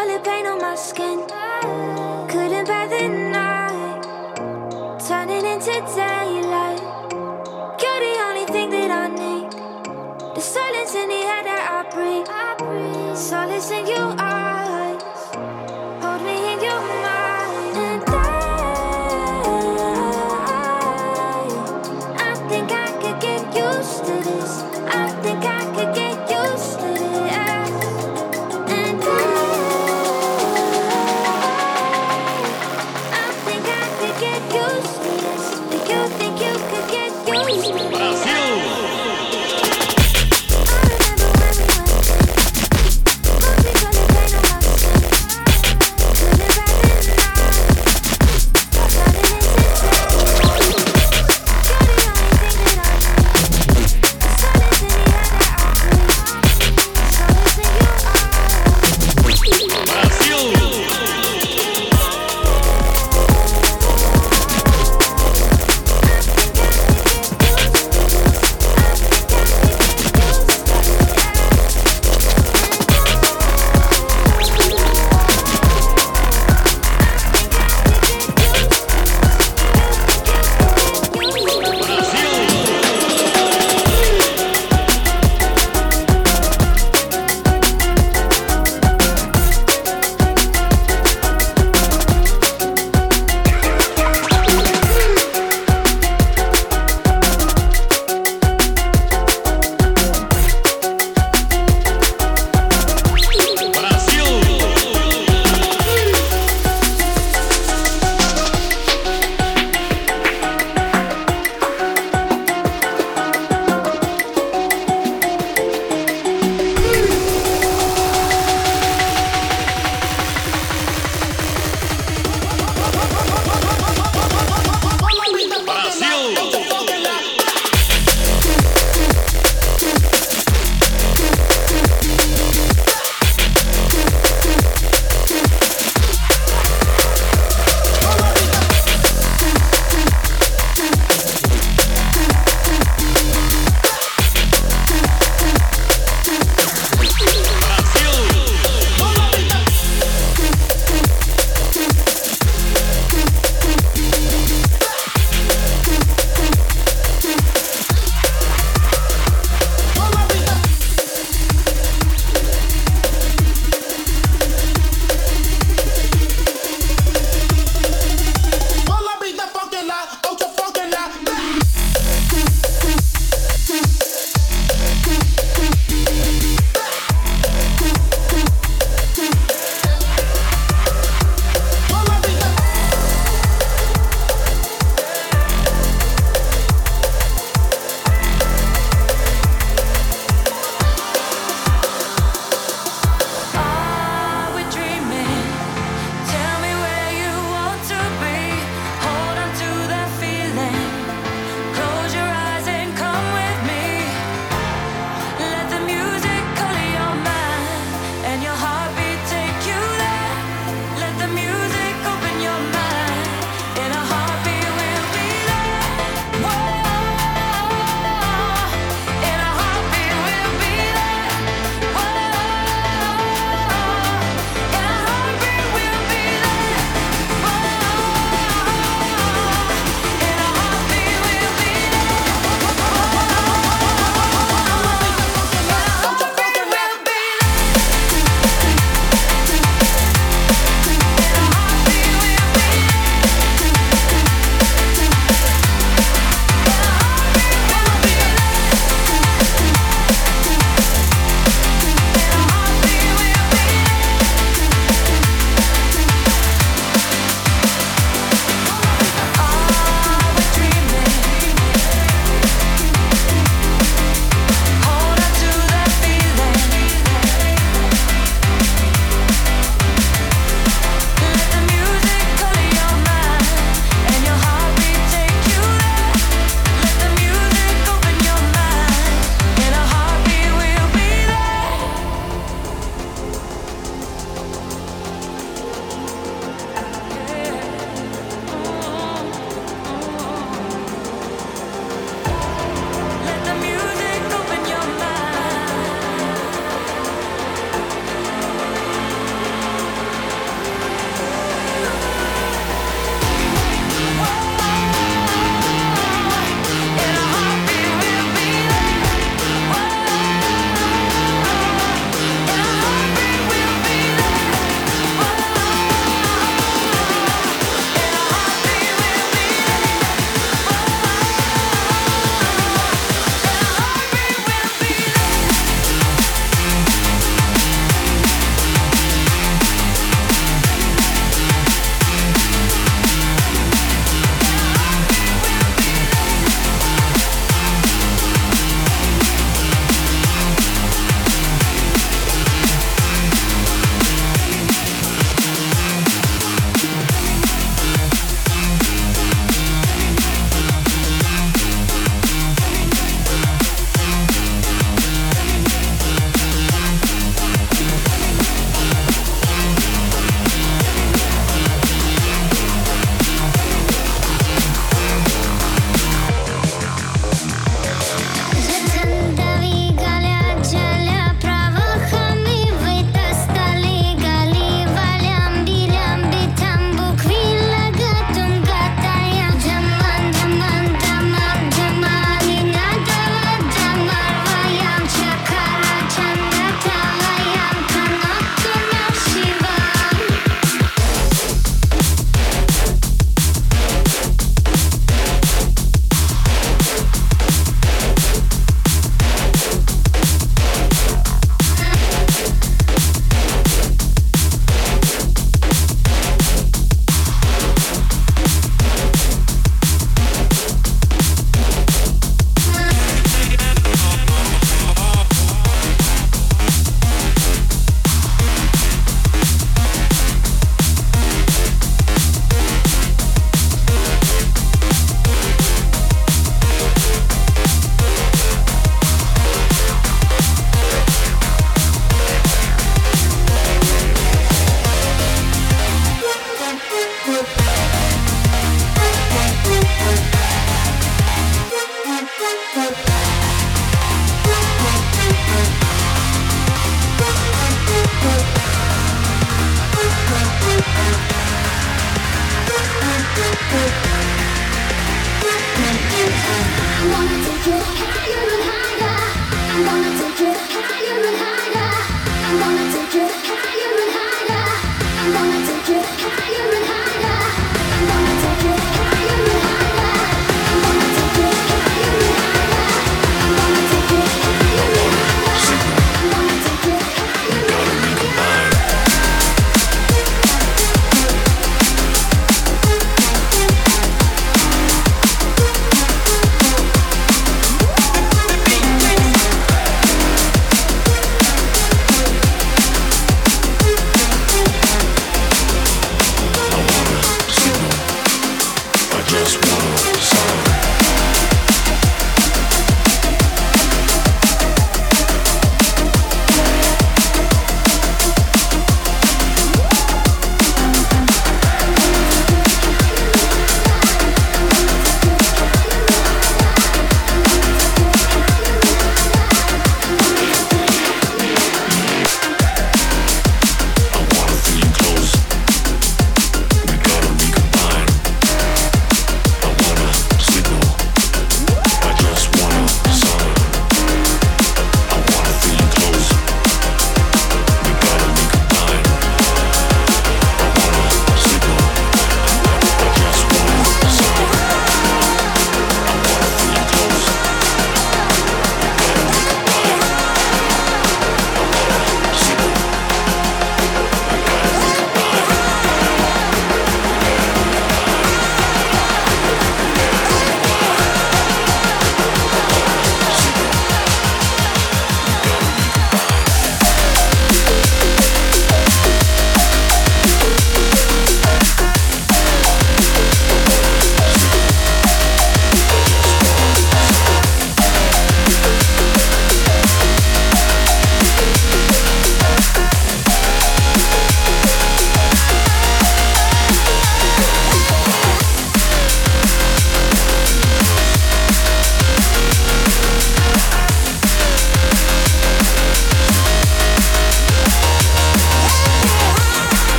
solid pain on my skin.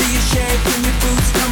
Ты езжай в какой-нибудь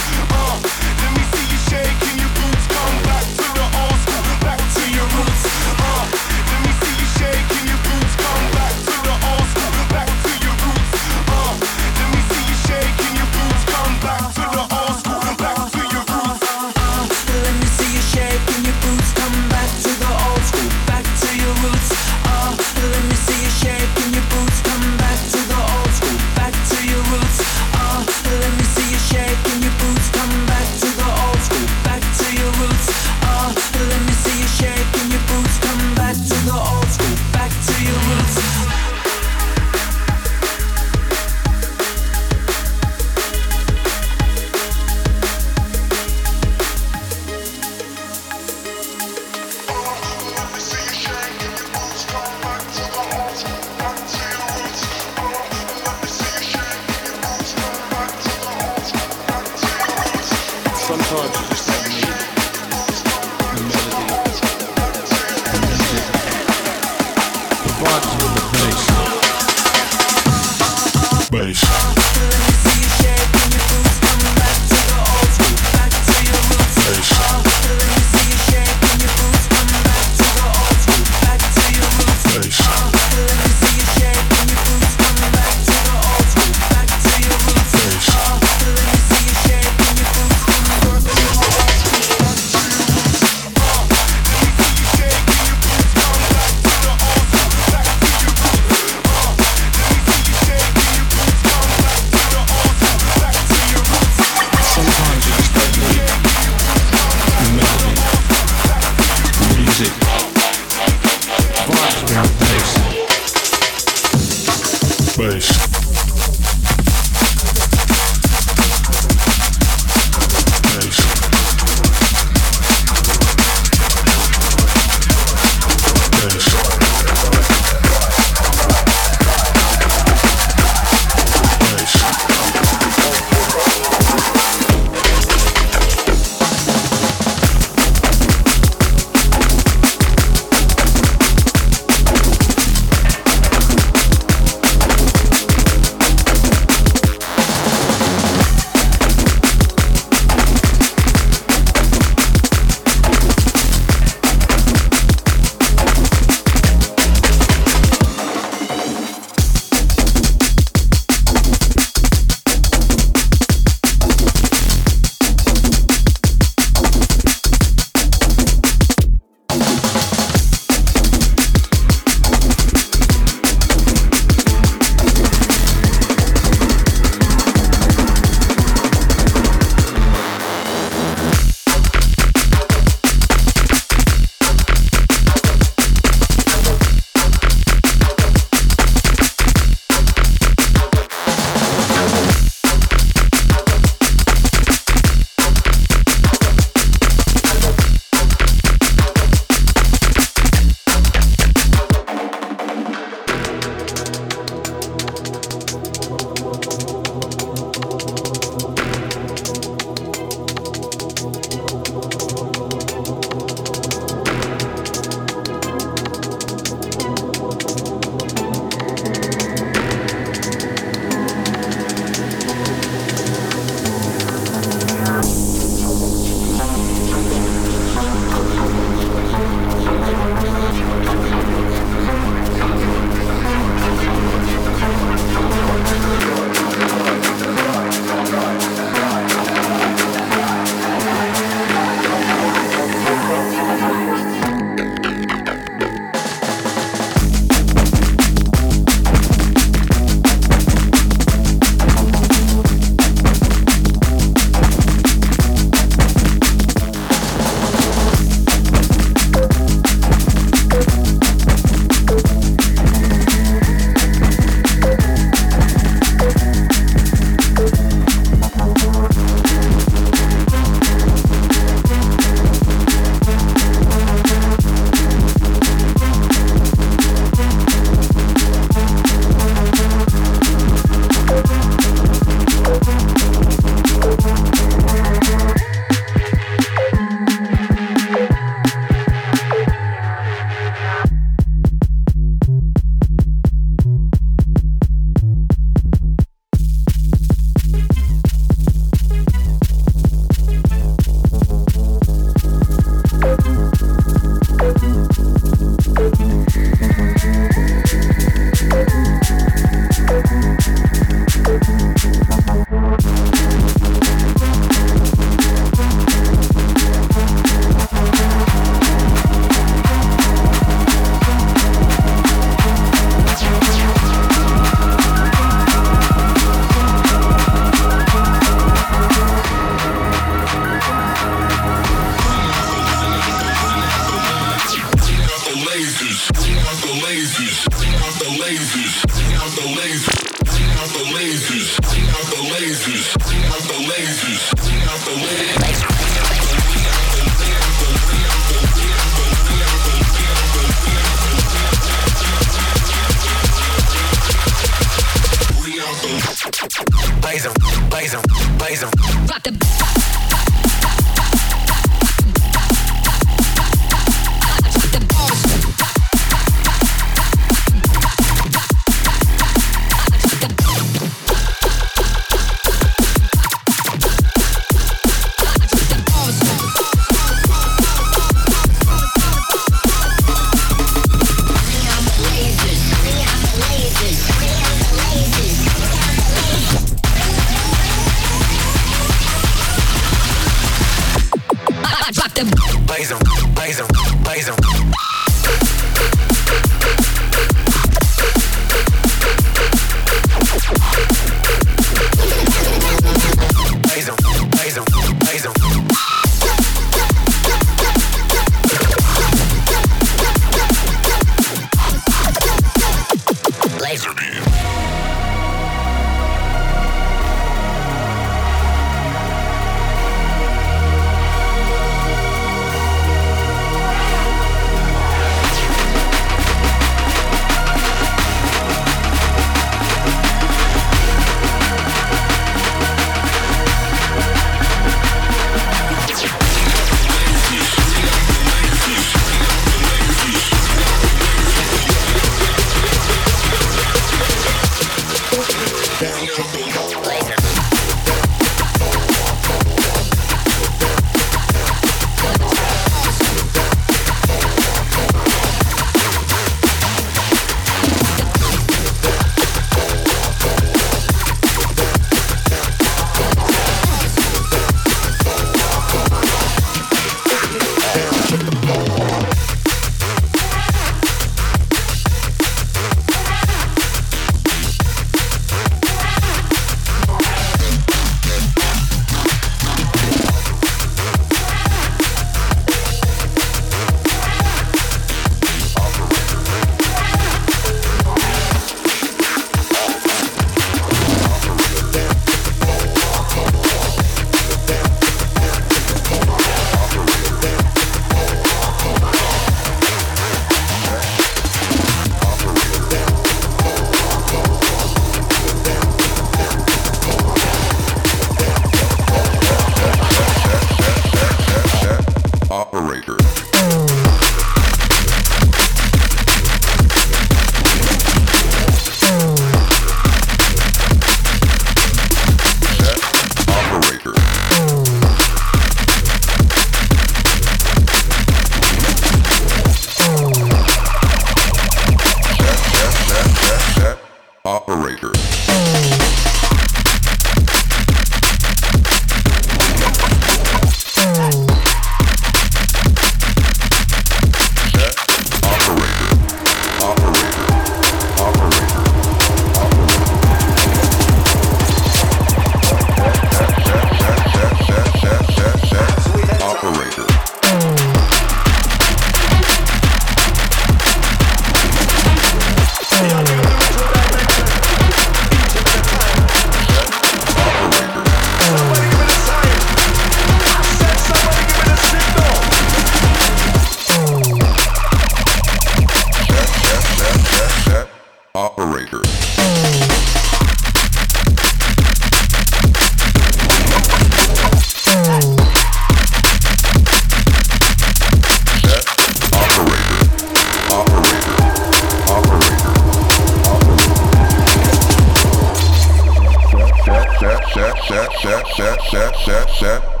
set, set, set.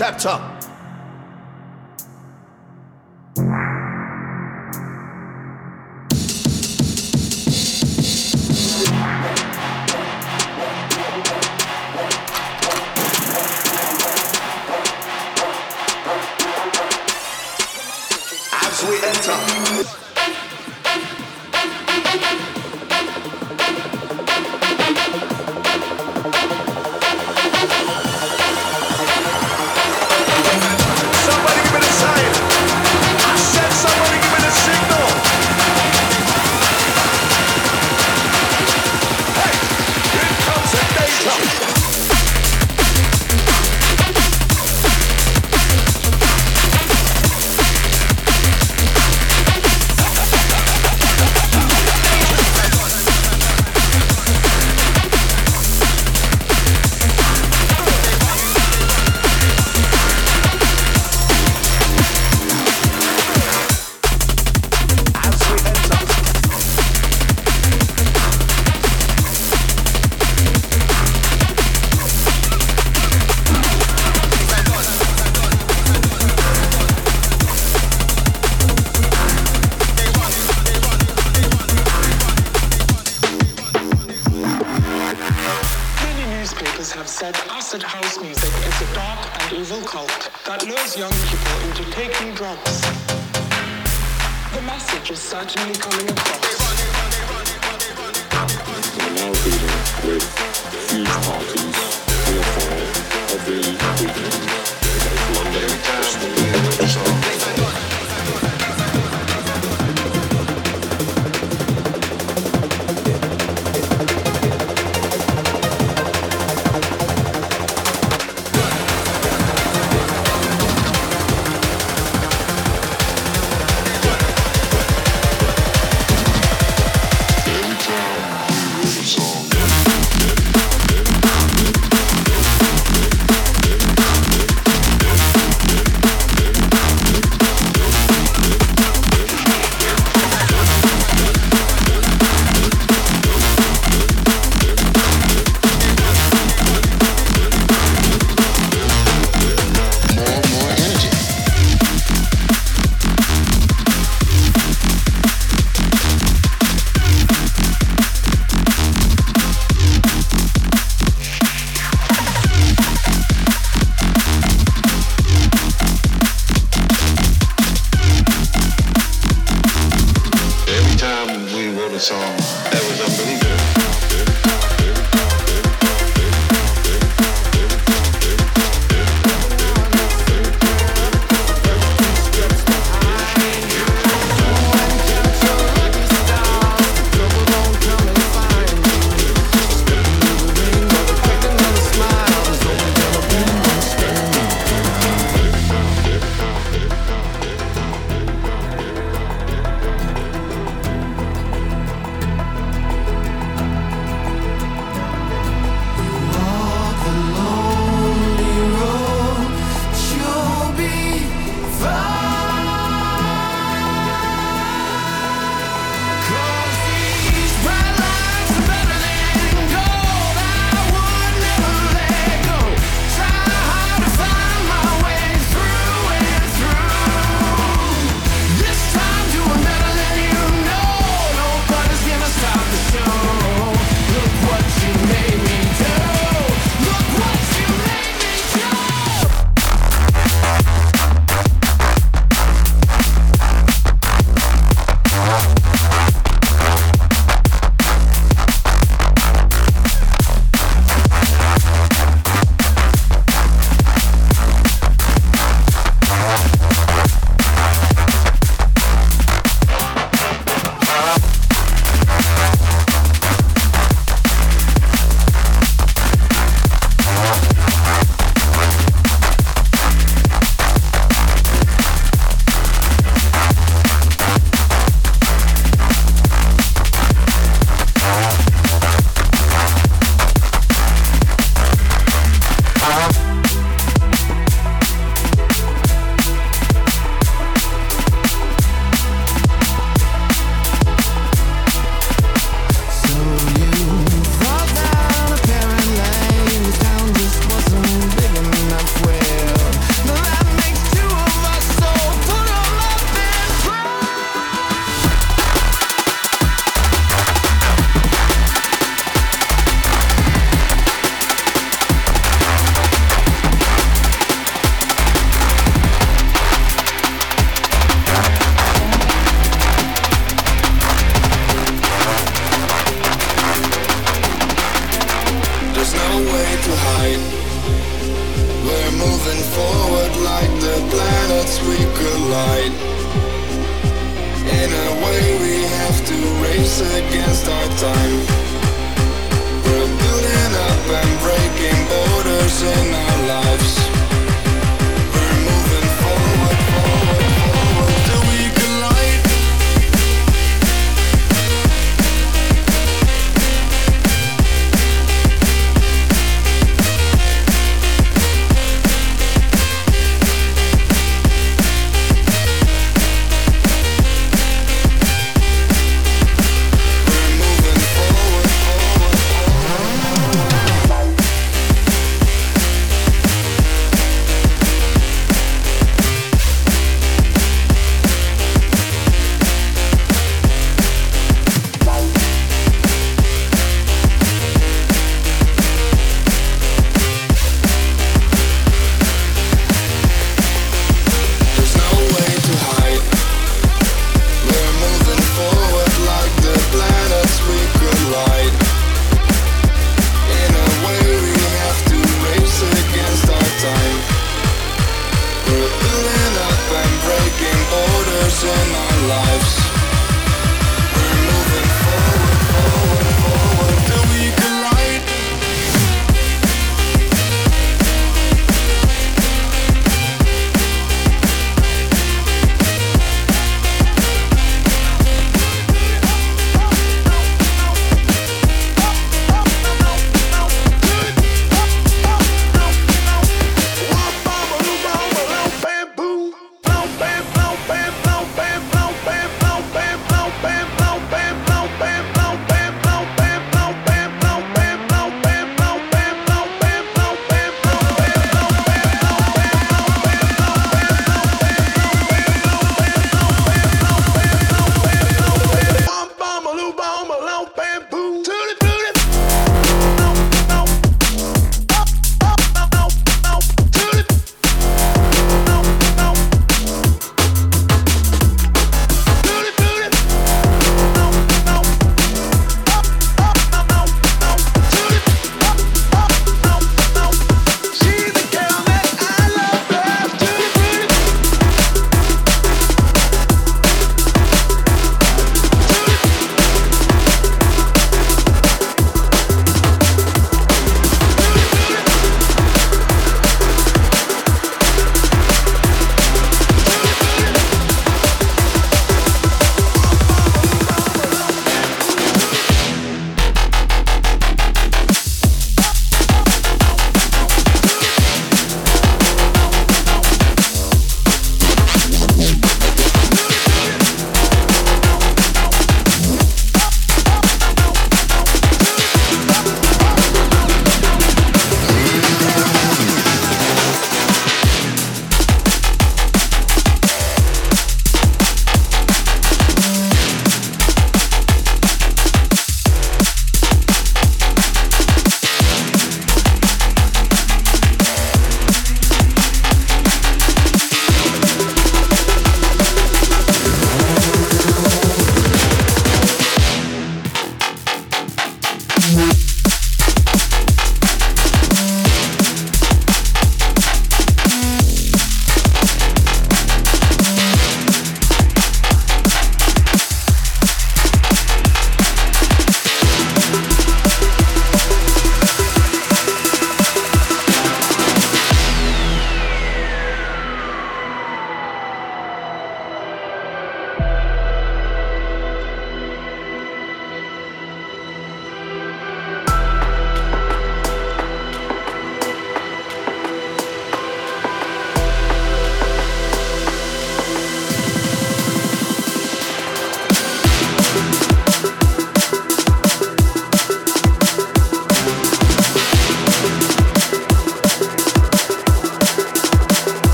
Chapter.